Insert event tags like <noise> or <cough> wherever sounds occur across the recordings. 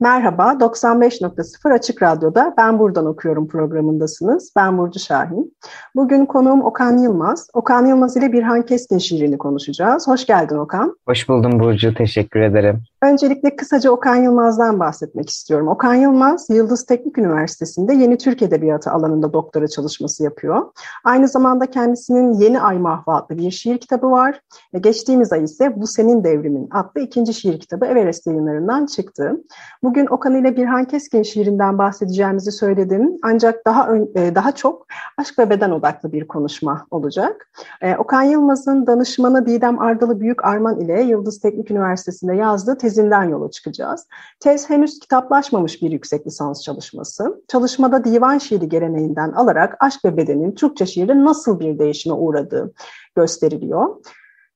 Merhaba, 95.0 Açık Radyo'da Ben Buradan Okuyorum programındasınız. Ben Burcu Şahin. Bugün konuğum Okan Yılmaz. Okan Yılmaz ile Birhan Keskin şiirini konuşacağız. Hoş geldin Okan. Hoş buldum Burcu, teşekkür ederim. Öncelikle kısaca Okan Yılmaz'dan bahsetmek istiyorum. Okan Yılmaz, Yıldız Teknik Üniversitesi'nde Yeni Türk Edebiyatı alanında doktora çalışması yapıyor. Aynı zamanda kendisinin Yeni Ay Mahva adlı bir şiir kitabı var. Geçtiğimiz ay ise Bu Senin Devrimin adlı ikinci şiir kitabı Everest yayınlarından çıktı. Bugün Okan ile Birhan Keskin şiirinden bahsedeceğimizi söyledim. Ancak daha ön, e, daha çok aşk ve beden odaklı bir konuşma olacak. E, Okan Yılmaz'ın danışmanı Didem Ardalı Büyük Arman ile Yıldız Teknik Üniversitesi'nde yazdığı tezinden yola çıkacağız. Tez henüz kitaplaşmamış bir yüksek lisans çalışması. Çalışmada divan şiiri geleneğinden alarak aşk ve bedenin Türkçe şiiri nasıl bir değişime uğradığı gösteriliyor.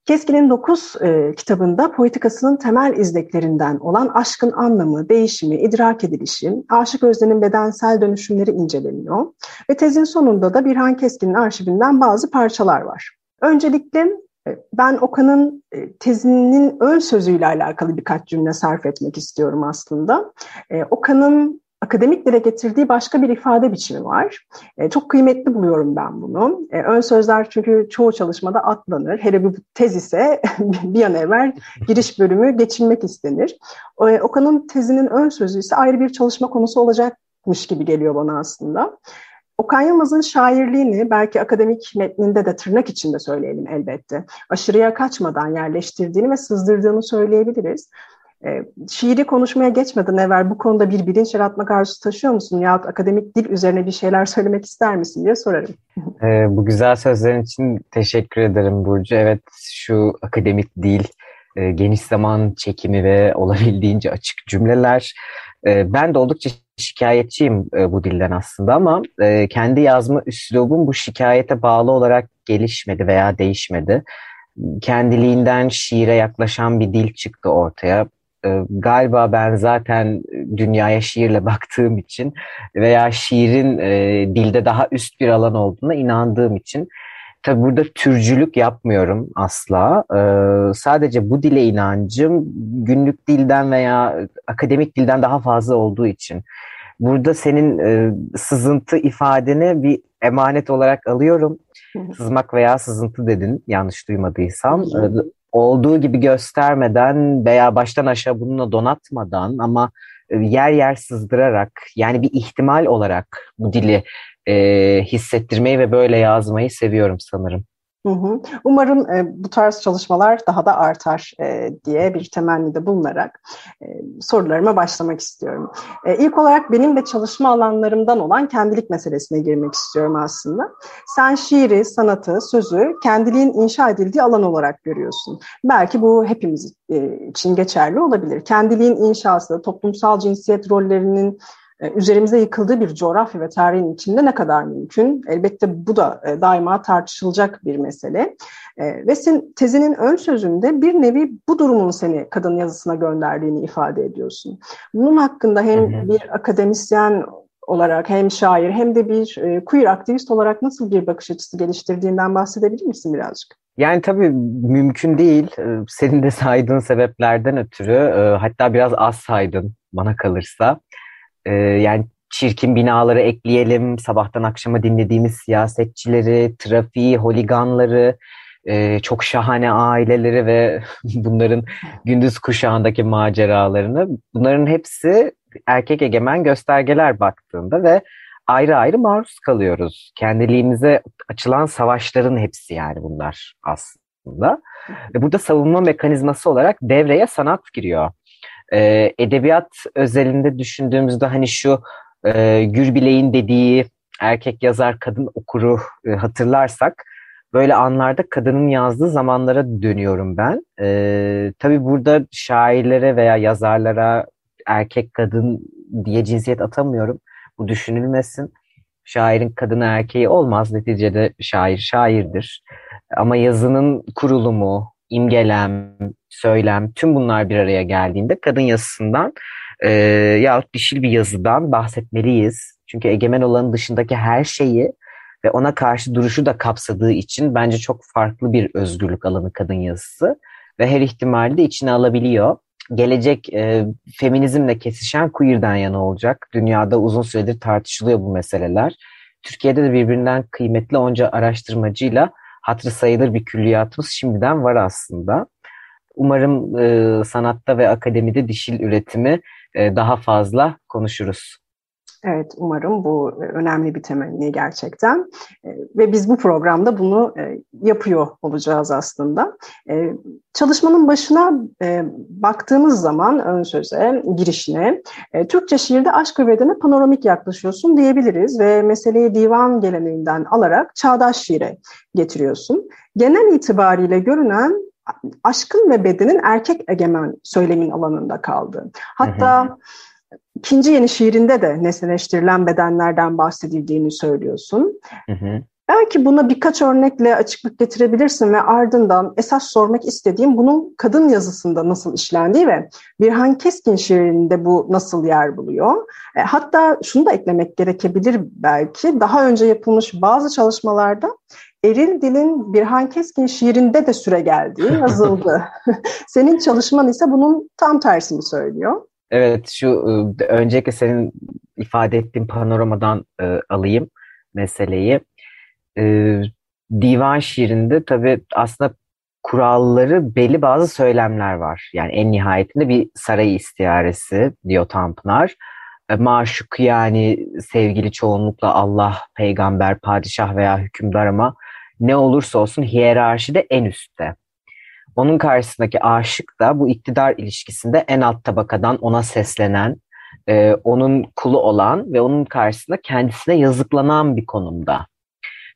Keskin'in dokuz e, kitabında poetikasının temel izleklerinden olan aşkın anlamı, değişimi, idrak edilişi, aşık özlenin bedensel dönüşümleri inceleniyor. Ve tezin sonunda da Birhan Keskin'in arşivinden bazı parçalar var. Öncelikle e, ben Okan'ın e, tezinin ön sözüyle alakalı birkaç cümle sarf etmek istiyorum aslında. E, Okan'ın akademik dile getirdiği başka bir ifade biçimi var. E, çok kıymetli buluyorum ben bunu. E, ön sözler çünkü çoğu çalışmada atlanır. Hele bir tez ise <laughs> bir an evvel giriş bölümü geçilmek istenir. E, Okan'ın tezinin ön sözü ise ayrı bir çalışma konusu olacakmış gibi geliyor bana aslında. Okan Yılmaz'ın şairliğini belki akademik metninde de tırnak içinde söyleyelim elbette. Aşırıya kaçmadan yerleştirdiğini ve sızdırdığını söyleyebiliriz. E, şiiri konuşmaya geçmeden evvel bu konuda bir bilinç yaratmak arzusu taşıyor musun? Yahut akademik dil üzerine bir şeyler söylemek ister misin diye sorarım. E, bu güzel sözlerin için teşekkür ederim Burcu. Evet şu akademik dil, e, geniş zaman çekimi ve olabildiğince açık cümleler. E, ben de oldukça şikayetçiyim e, bu dilden aslında ama e, kendi yazma üslubum bu şikayete bağlı olarak gelişmedi veya değişmedi kendiliğinden şiire yaklaşan bir dil çıktı ortaya. Ee, galiba ben zaten dünyaya şiirle baktığım için veya şiirin e, dilde daha üst bir alan olduğuna inandığım için tabi burada türcülük yapmıyorum asla. Ee, sadece bu dile inancım günlük dilden veya akademik dilden daha fazla olduğu için. Burada senin e, sızıntı ifadeni bir emanet olarak alıyorum. Sızmak veya sızıntı dedin yanlış duymadıysam olduğu gibi göstermeden veya baştan aşağı bununla donatmadan ama e, yer yer sızdırarak yani bir ihtimal olarak bu dili e, hissettirmeyi ve böyle yazmayı seviyorum sanırım. Hı hı. Umarım e, bu tarz çalışmalar daha da artar e, diye bir temennide bulunarak e, sorularıma başlamak istiyorum. E, ilk olarak benim de çalışma alanlarımdan olan kendilik meselesine girmek istiyorum aslında. Sen şiiri, sanatı, sözü kendiliğin inşa edildiği alan olarak görüyorsun. Belki bu hepimiz e, için geçerli olabilir. Kendiliğin inşası, toplumsal cinsiyet rollerinin üzerimize yıkıldığı bir coğrafya ve tarihin içinde ne kadar mümkün? Elbette bu da e, daima tartışılacak bir mesele. E, ve sen tezinin ön sözünde bir nevi bu durumun seni kadın yazısına gönderdiğini ifade ediyorsun. Bunun hakkında hem bir akademisyen olarak hem şair hem de bir queer aktivist olarak nasıl bir bakış açısı geliştirdiğinden bahsedebilir misin birazcık? Yani tabii mümkün değil. Senin de saydığın sebeplerden ötürü hatta biraz az saydın bana kalırsa. E, yani çirkin binaları ekleyelim, sabahtan akşama dinlediğimiz siyasetçileri, trafiği, holiganları, e, çok şahane aileleri ve <laughs> bunların gündüz kuşağındaki maceralarını. Bunların hepsi erkek egemen göstergeler baktığında ve ayrı ayrı maruz kalıyoruz. Kendiliğimize açılan savaşların hepsi yani bunlar aslında. Ve burada savunma mekanizması olarak devreye sanat giriyor e, edebiyat özelinde düşündüğümüzde hani şu e, Gürbilek'in dediği erkek yazar kadın okuru e, hatırlarsak böyle anlarda kadının yazdığı zamanlara dönüyorum ben. Ee, tabii burada şairlere veya yazarlara erkek kadın diye cinsiyet atamıyorum. Bu düşünülmesin. Şairin kadını erkeği olmaz. Neticede şair şairdir. Ama yazının kurulumu, imgelem, söylem tüm bunlar bir araya geldiğinde kadın yazısından e, yahut dişil bir yazıdan bahsetmeliyiz. Çünkü egemen olanın dışındaki her şeyi ve ona karşı duruşu da kapsadığı için bence çok farklı bir özgürlük alanı kadın yazısı ve her ihtimali de içine alabiliyor. Gelecek e, feminizmle kesişen queer'den yana olacak. Dünyada uzun süredir tartışılıyor bu meseleler. Türkiye'de de birbirinden kıymetli onca araştırmacıyla hatırı sayılır bir külliyatımız şimdiden var aslında. Umarım e, sanatta ve akademide dişil üretimi e, daha fazla konuşuruz. Evet, umarım bu e, önemli bir temenni gerçekten. E, ve biz bu programda bunu e, yapıyor olacağız aslında. Çalışmanın başına baktığımız zaman ön söze, girişine, Türkçe şiirde aşk ve bedene panoramik yaklaşıyorsun diyebiliriz ve meseleyi divan geleneğinden alarak çağdaş şiire getiriyorsun. Genel itibariyle görünen aşkın ve bedenin erkek egemen söylemin alanında kaldı. Hatta... Hı hı İkinci yeni şiirinde de nesneleştirilen bedenlerden bahsedildiğini söylüyorsun. Hı hı. Belki buna birkaç örnekle açıklık getirebilirsin ve ardından esas sormak istediğim bunun kadın yazısında nasıl işlendiği ve Birhan Keskin şiirinde bu nasıl yer buluyor. E, hatta şunu da eklemek gerekebilir belki daha önce yapılmış bazı çalışmalarda eril dilin Birhan Keskin şiirinde de süre geldiği <laughs> yazıldı. Senin çalışman ise bunun tam tersini söylüyor. Evet şu ıı, öncelikle senin ifade ettiğin panoramadan e, alayım meseleyi. E, divan şiirinde tabii aslında kuralları belli bazı söylemler var. Yani en nihayetinde bir saray istiaresi diyor Tanpınar. E, maşuk yani sevgili çoğunlukla Allah, peygamber, padişah veya hükümdar ama ne olursa olsun hiyerarşide en üstte. Onun karşısındaki aşık da bu iktidar ilişkisinde en alt tabakadan ona seslenen, e, onun kulu olan ve onun karşısında kendisine yazıklanan bir konumda.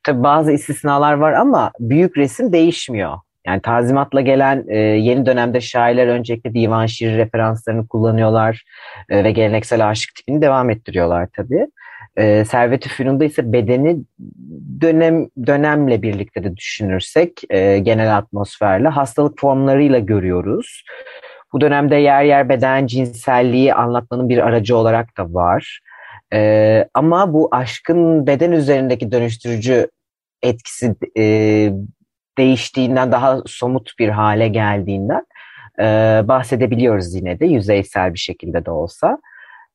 Tabi bazı istisnalar var ama büyük resim değişmiyor. Yani tazimatla gelen e, yeni dönemde şairler öncelikle divan şiiri referanslarını kullanıyorlar e, ve geleneksel aşık tipini devam ettiriyorlar tabii. E, Servet-i ise bedeni dönem dönemle birlikte de düşünürsek e, genel atmosferle hastalık formlarıyla görüyoruz. Bu dönemde yer yer beden cinselliği anlatmanın bir aracı olarak da var. E, ama bu aşkın beden üzerindeki dönüştürücü etkisi e, değiştiğinden daha somut bir hale geldiğinden e, bahsedebiliyoruz yine de yüzeysel bir şekilde de olsa.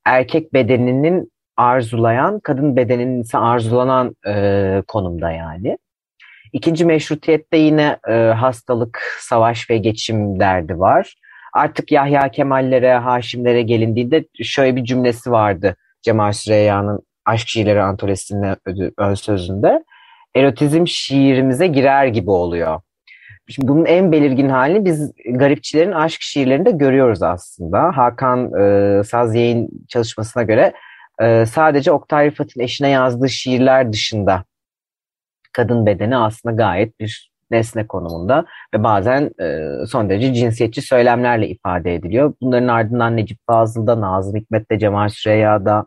Erkek bedeninin arzulayan, kadın bedeninin ise arzulanan e, konumda yani. İkinci meşrutiyette yine e, hastalık, savaş ve geçim derdi var. Artık Yahya Kemallere, Haşimlere gelindiğinde şöyle bir cümlesi vardı Cemal Süreyya'nın Aşk Şiirleri Antolesi'nin ön sözünde. Erotizm şiirimize girer gibi oluyor. Şimdi bunun en belirgin halini biz garipçilerin aşk şiirlerinde görüyoruz aslında. Hakan e, Saz çalışmasına göre e, sadece Oktay Rıfat'ın eşine yazdığı şiirler dışında kadın bedeni aslında gayet bir nesne konumunda ve bazen e, son derece cinsiyetçi söylemlerle ifade ediliyor. Bunların ardından Necip Fazıl'da, Nazım Hikmet'te, Cemal Süreyya'da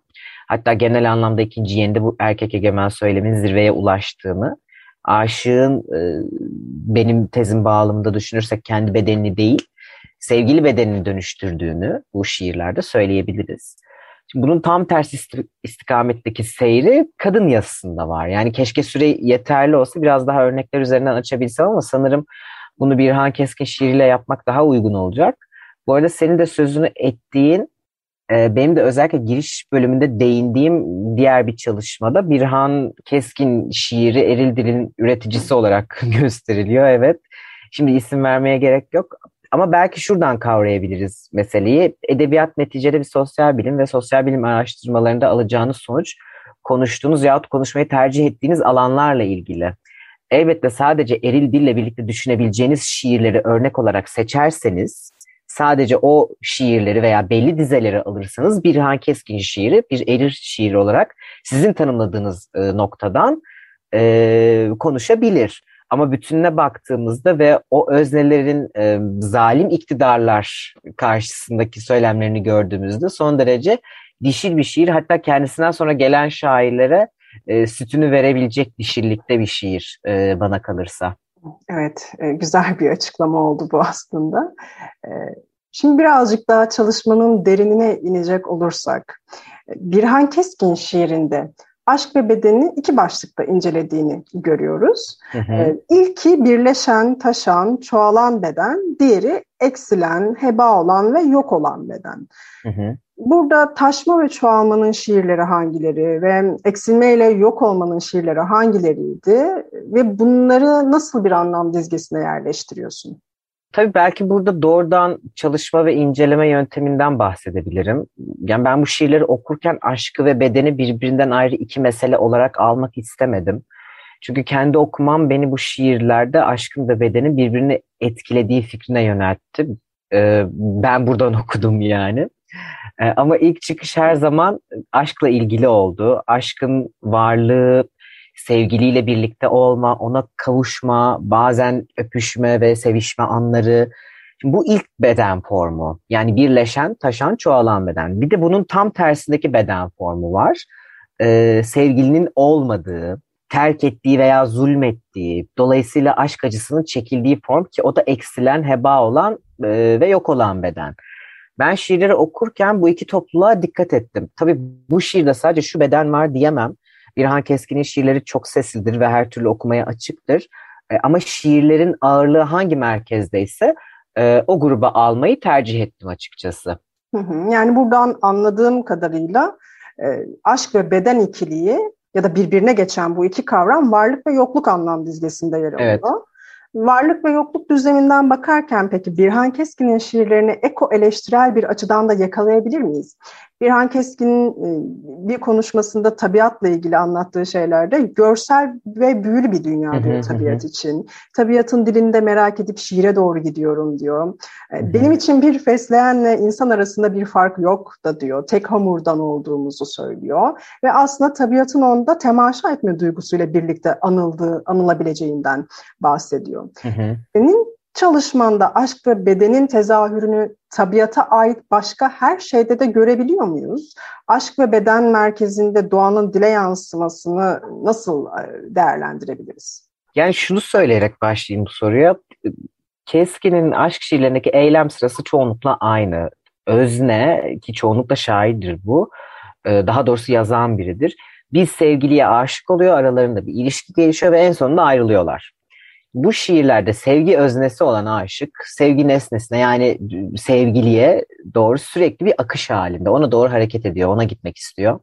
hatta genel anlamda ikinci yenide bu erkek egemen söylemin zirveye ulaştığını aşığın e, benim tezim bağlamında düşünürsek kendi bedenini değil sevgili bedenini dönüştürdüğünü bu şiirlerde söyleyebiliriz. Bunun tam tersi istikametteki seyri kadın yazısında var. Yani keşke süre yeterli olsa biraz daha örnekler üzerinden açabilsem ama sanırım bunu Birhan Keskin şiiriyle yapmak daha uygun olacak. Bu arada senin de sözünü ettiğin e, benim de özellikle giriş bölümünde değindiğim diğer bir çalışmada Birhan Keskin şiiri Eril Dil'in üreticisi olarak <laughs> gösteriliyor. Evet. Şimdi isim vermeye gerek yok. Ama belki şuradan kavrayabiliriz meseleyi. Edebiyat neticede bir sosyal bilim ve sosyal bilim araştırmalarında alacağınız sonuç konuştuğunuz yahut konuşmayı tercih ettiğiniz alanlarla ilgili. Elbette sadece eril dille birlikte düşünebileceğiniz şiirleri örnek olarak seçerseniz sadece o şiirleri veya belli dizeleri alırsanız bir Han Keskin şiiri bir eril şiir olarak sizin tanımladığınız e, noktadan e, konuşabilir. Ama bütününe baktığımızda ve o öznelerin e, zalim iktidarlar karşısındaki söylemlerini gördüğümüzde son derece dişil bir şiir. Hatta kendisinden sonra gelen şairlere e, sütünü verebilecek dişillikte bir şiir e, bana kalırsa. Evet, e, güzel bir açıklama oldu bu aslında. E, şimdi birazcık daha çalışmanın derinine inecek olursak, Birhan Keskin şiirinde aşk ve bedeni iki başlıkta incelediğini görüyoruz. Hı hı. Ee, ilki birleşen, taşan, çoğalan beden, diğeri eksilen, heba olan ve yok olan beden. Hı hı. Burada taşma ve çoğalmanın şiirleri hangileri ve eksilmeyle yok olmanın şiirleri hangileriydi ve bunları nasıl bir anlam dizgesine yerleştiriyorsun? Tabii belki burada doğrudan çalışma ve inceleme yönteminden bahsedebilirim. Yani ben bu şiirleri okurken aşkı ve bedeni birbirinden ayrı iki mesele olarak almak istemedim. Çünkü kendi okumam beni bu şiirlerde aşkın ve bedenin birbirini etkilediği fikrine yöneltti. Ee, ben buradan <laughs> okudum yani. Ee, ama ilk çıkış her zaman aşkla ilgili oldu. Aşkın varlığı, sevgiliyle birlikte olma, ona kavuşma, bazen öpüşme ve sevişme anları. Şimdi bu ilk beden formu. Yani birleşen, taşan, çoğalan beden. Bir de bunun tam tersindeki beden formu var. Ee, sevgilinin olmadığı, terk ettiği veya zulmettiği, dolayısıyla aşk acısının çekildiği form ki o da eksilen, heba olan e, ve yok olan beden. Ben şiirleri okurken bu iki topluluğa dikkat ettim. Tabii bu şiirde sadece şu beden var diyemem. İrhan Keskin'in şiirleri çok seslidir ve her türlü okumaya açıktır. E, ama şiirlerin ağırlığı hangi merkezdeyse e, o gruba almayı tercih ettim açıkçası. Yani buradan anladığım kadarıyla e, aşk ve beden ikiliği ya da birbirine geçen bu iki kavram varlık ve yokluk anlam dizgesinde yer alıyor. Evet. Varlık ve yokluk düzleminden bakarken peki Birhan Keskin'in şiirlerini eko eleştirel bir açıdan da yakalayabilir miyiz? Birhan Keskin'in e, bir konuşmasında tabiatla ilgili anlattığı şeylerde görsel ve büyülü bir dünya diyor tabiat için. Tabiatın dilinde merak edip şiire doğru gidiyorum diyor. E, benim için bir fesleğenle insan arasında bir fark yok da diyor. Tek hamurdan olduğumuzu söylüyor. Ve aslında tabiatın onda temaşa etme duygusuyla birlikte anıldığı, anılabileceğinden bahsediyor. Senin çalışmanda aşk ve bedenin tezahürünü tabiata ait başka her şeyde de görebiliyor muyuz? Aşk ve beden merkezinde doğanın dile yansımasını nasıl e, değerlendirebiliriz? Yani şunu söyleyerek başlayayım bu soruya. Keskin'in aşk şiirlerindeki eylem sırası çoğunlukla aynı. Özne ki çoğunlukla şairdir bu. E, daha doğrusu yazan biridir. Bir sevgiliye aşık oluyor, aralarında bir ilişki gelişiyor ve en sonunda ayrılıyorlar bu şiirlerde sevgi öznesi olan aşık, sevgi nesnesine yani sevgiliye doğru sürekli bir akış halinde. Ona doğru hareket ediyor, ona gitmek istiyor.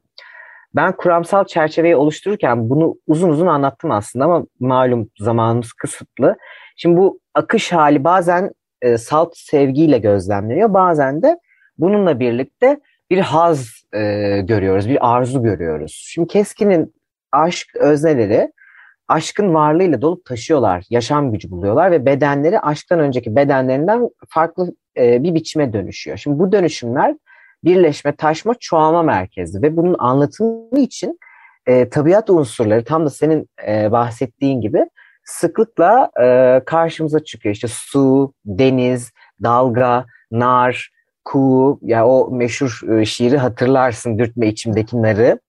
Ben kuramsal çerçeveyi oluştururken bunu uzun uzun anlattım aslında ama malum zamanımız kısıtlı. Şimdi bu akış hali bazen e, salt sevgiyle gözlemleniyor, bazen de bununla birlikte bir haz e, görüyoruz, bir arzu görüyoruz. Şimdi Keskin'in aşk özneleri aşkın varlığıyla dolup taşıyorlar, yaşam gücü buluyorlar ve bedenleri aşktan önceki bedenlerinden farklı e, bir biçime dönüşüyor. Şimdi bu dönüşümler birleşme, taşma, çoğalma merkezi ve bunun anlatımı için e, tabiat unsurları tam da senin e, bahsettiğin gibi sıklıkla e, karşımıza çıkıyor. İşte su, deniz, dalga, nar, kuğu, ya yani o meşhur e, şiiri hatırlarsın dürtme içimdeki narı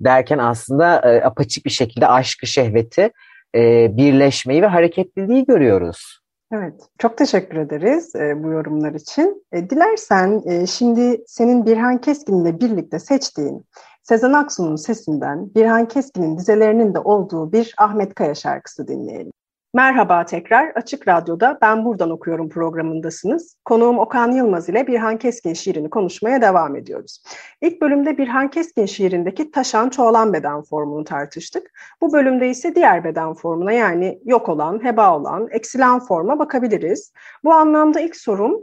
derken aslında e, apaçık bir şekilde aşkı, şehveti, e, birleşmeyi ve hareketliliği görüyoruz. Evet, çok teşekkür ederiz e, bu yorumlar için. E, dilersen e, şimdi senin Birhan Keskin ile birlikte seçtiğin Sezen Aksu'nun sesinden Birhan Keskin'in dizelerinin de olduğu bir Ahmet Kaya şarkısı dinleyelim. Merhaba tekrar Açık Radyo'da Ben Buradan Okuyorum programındasınız. Konuğum Okan Yılmaz ile Birhan Keskin şiirini konuşmaya devam ediyoruz. İlk bölümde Birhan Keskin şiirindeki taşan çoğalan beden formunu tartıştık. Bu bölümde ise diğer beden formuna yani yok olan, heba olan, eksilen forma bakabiliriz. Bu anlamda ilk sorum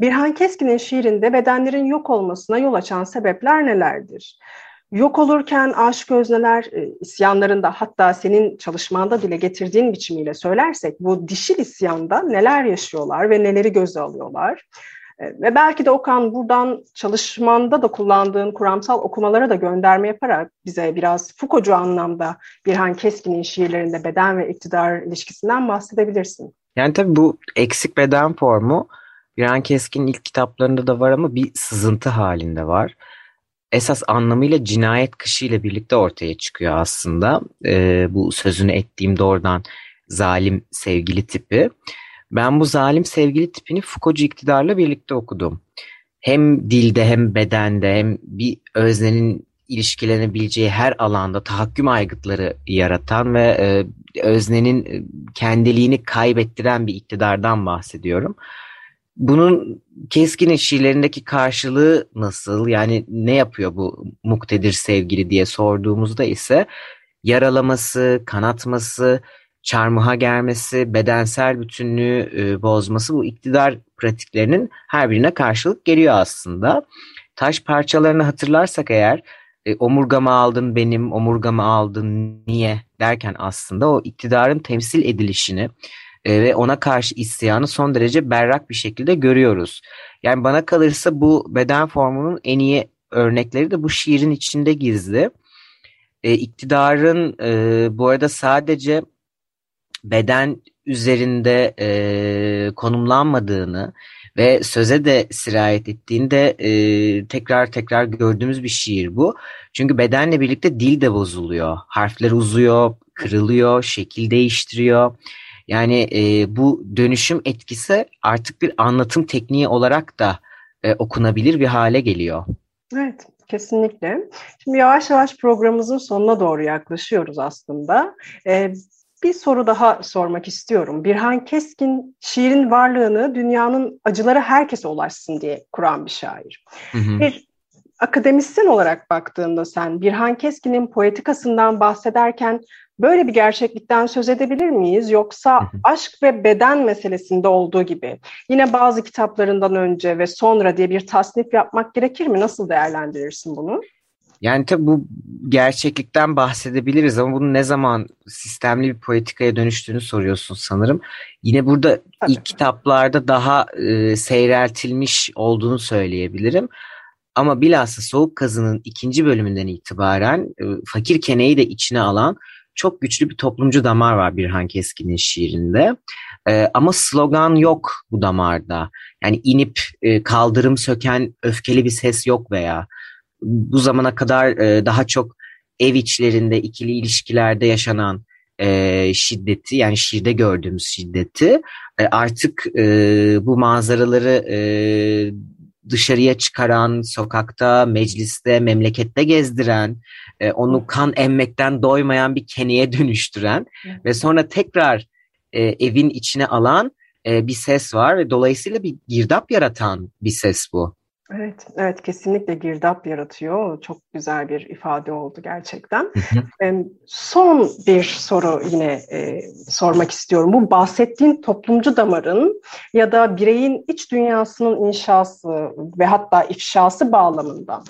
Birhan Keskin'in şiirinde bedenlerin yok olmasına yol açan sebepler nelerdir? Yok olurken aşk özneler e, isyanlarında hatta senin çalışmanda dile getirdiğin biçimiyle söylersek bu dişil isyanda neler yaşıyorlar ve neleri göze alıyorlar? E, ve belki de Okan buradan çalışmanda da kullandığın kuramsal okumalara da gönderme yaparak bize biraz Foucault'cu anlamda Birhan Keskin'in şiirlerinde beden ve iktidar ilişkisinden bahsedebilirsin. Yani tabii bu eksik beden formu Birhan Keskin'in ilk kitaplarında da var ama bir sızıntı halinde var. Esas anlamıyla cinayet kışı ile birlikte ortaya çıkıyor aslında. Ee, bu sözünü ettiğim doğrudan zalim sevgili tipi. Ben bu zalim sevgili tipini Foucault'cu iktidarla birlikte okudum. Hem dilde hem bedende hem bir öznenin ilişkilenebileceği her alanda tahakküm aygıtları yaratan ve e, öznenin e, kendiliğini kaybettiren bir iktidardan bahsediyorum. Bunun keskin şiirlerindeki karşılığı nasıl? Yani ne yapıyor bu muktedir sevgili diye sorduğumuzda ise yaralaması, kanatması, çarmıha germesi, bedensel bütünlüğü e, bozması bu iktidar pratiklerinin her birine karşılık geliyor aslında. Taş parçalarını hatırlarsak eğer e, omurgamı aldın benim, omurgamı aldın niye derken aslında o iktidarın temsil edilişini e, ve ona karşı isyanı son derece berrak bir şekilde görüyoruz. Yani bana kalırsa bu beden formunun en iyi örnekleri de bu şiirin içinde gizli. E, iktidarın e, bu arada sadece beden üzerinde e, konumlanmadığını ve söze de sirayet ettiğinde e, tekrar tekrar gördüğümüz bir şiir bu. Çünkü bedenle birlikte dil de bozuluyor. Harfler uzuyor, kırılıyor, şekil değiştiriyor. Yani e, bu dönüşüm etkisi artık bir anlatım tekniği olarak da e, okunabilir bir hale geliyor. Evet, kesinlikle. Şimdi yavaş yavaş programımızın sonuna doğru yaklaşıyoruz aslında. Ee, bir soru daha sormak istiyorum. Birhan Keskin şiirin varlığını dünyanın acıları herkese ulaşsın diye kuran bir şair. Hı hı. Bir akademisyen olarak baktığında sen Birhan Keskin'in poetikasından bahsederken böyle bir gerçeklikten söz edebilir miyiz? Yoksa aşk ve beden meselesinde olduğu gibi yine bazı kitaplarından önce ve sonra diye bir tasnif yapmak gerekir mi? Nasıl değerlendirirsin bunu? Yani tabii bu gerçeklikten bahsedebiliriz ama bunun ne zaman sistemli bir politikaya dönüştüğünü soruyorsun sanırım. Yine burada tabii. ilk kitaplarda daha e, seyreltilmiş olduğunu söyleyebilirim. Ama bilhassa Soğuk Kazı'nın ikinci bölümünden itibaren e, fakir keneyi de içine alan çok güçlü bir toplumcu damar var Birhan Keskin'in şiirinde. E, ama slogan yok bu damarda. Yani inip e, kaldırım söken öfkeli bir ses yok veya bu zamana kadar e, daha çok ev içlerinde ikili ilişkilerde yaşanan e, şiddeti yani şiirde gördüğümüz şiddeti e, artık e, bu manzaraları e, dışarıya çıkaran, sokakta, mecliste, memlekette gezdiren, e, onu kan emmekten doymayan bir keneye dönüştüren ve sonra tekrar e, evin içine alan e, bir ses var ve dolayısıyla bir girdap yaratan bir ses bu. Evet, evet kesinlikle girdap yaratıyor. Çok güzel bir ifade oldu gerçekten. Son bir soru yine e, sormak istiyorum. Bu bahsettiğin toplumcu damarın ya da bireyin iç dünyasının inşası ve hatta ifşası bağlamında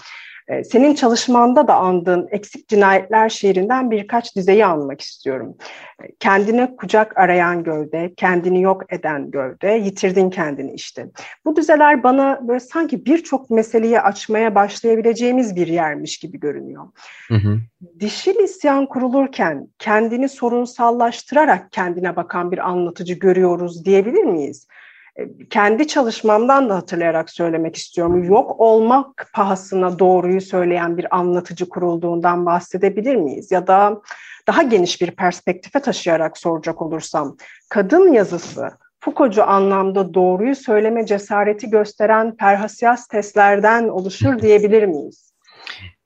ee, senin çalışmanda da andığın Eksik Cinayetler şiirinden birkaç dizeyi anmak istiyorum. Ee, kendine kucak arayan gövde, kendini yok eden gövde, yitirdin kendini işte. Bu dizeler bana böyle sanki birçok meseleyi açmaya başlayabileceğimiz bir yermiş gibi görünüyor. Hı hı. Dişil isyan kurulurken kendini sorunsallaştırarak kendine bakan bir anlatıcı görüyoruz diyebilir miyiz? Kendi çalışmamdan da hatırlayarak söylemek istiyorum. Yok olmak pahasına doğruyu söyleyen bir anlatıcı kurulduğundan bahsedebilir miyiz? Ya da daha geniş bir perspektife taşıyarak soracak olursam, kadın yazısı Foucault'cu anlamda doğruyu söyleme cesareti gösteren perhasiyas testlerden oluşur diyebilir miyiz?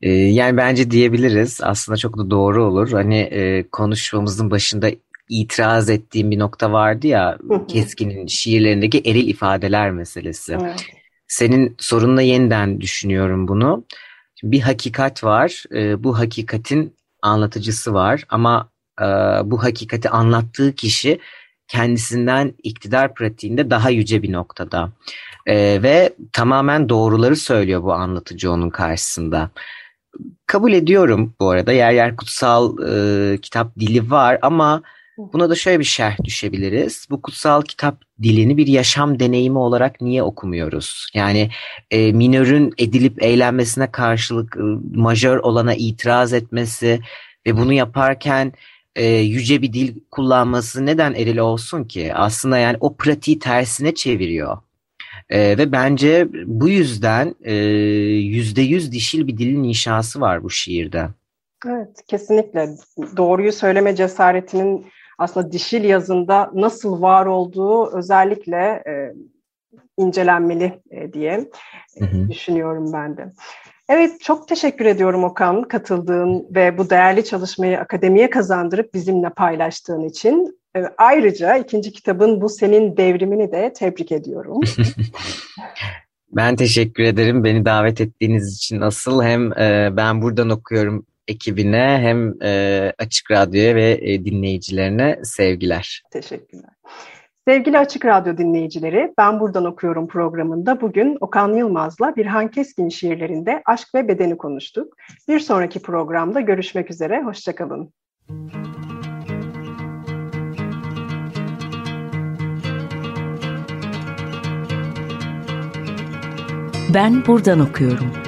Ee, yani bence diyebiliriz. Aslında çok da doğru olur. Hani e, konuşmamızın başında itiraz ettiğim bir nokta vardı ya Keskin'in şiirlerindeki eril ifadeler meselesi. Evet. Senin sorunla yeniden düşünüyorum bunu. Bir hakikat var. E, bu hakikatin anlatıcısı var ama e, bu hakikati anlattığı kişi kendisinden iktidar pratiğinde daha yüce bir noktada. E, ve tamamen doğruları söylüyor bu anlatıcı onun karşısında. Kabul ediyorum bu arada yer yer kutsal e, kitap dili var ama Buna da şöyle bir şerh düşebiliriz. Bu kutsal kitap dilini bir yaşam deneyimi olarak niye okumuyoruz? Yani e, minörün edilip eğlenmesine karşılık e, majör olana itiraz etmesi ve bunu yaparken e, yüce bir dil kullanması neden eril olsun ki? Aslında yani o pratiği tersine çeviriyor. E, ve bence bu yüzden e, yüzde yüz dişil bir dilin inşası var bu şiirde. Evet, kesinlikle. Doğruyu söyleme cesaretinin aslında dişil yazında nasıl var olduğu özellikle e, incelenmeli e, diye hı hı. düşünüyorum ben de. Evet, çok teşekkür ediyorum Okan katıldığın ve bu değerli çalışmayı akademiye kazandırıp bizimle paylaştığın için. E, ayrıca ikinci kitabın bu senin devrimini de tebrik ediyorum. <laughs> ben teşekkür ederim beni davet ettiğiniz için asıl hem e, ben buradan okuyorum ekibine hem e, Açık Radyo'ya ve e, dinleyicilerine sevgiler. Teşekkürler. Sevgili Açık Radyo dinleyicileri, Ben Buradan Okuyorum programında bugün Okan Yılmaz'la Birhan Keskin şiirlerinde aşk ve bedeni konuştuk. Bir sonraki programda görüşmek üzere, hoşçakalın. Ben Buradan Okuyorum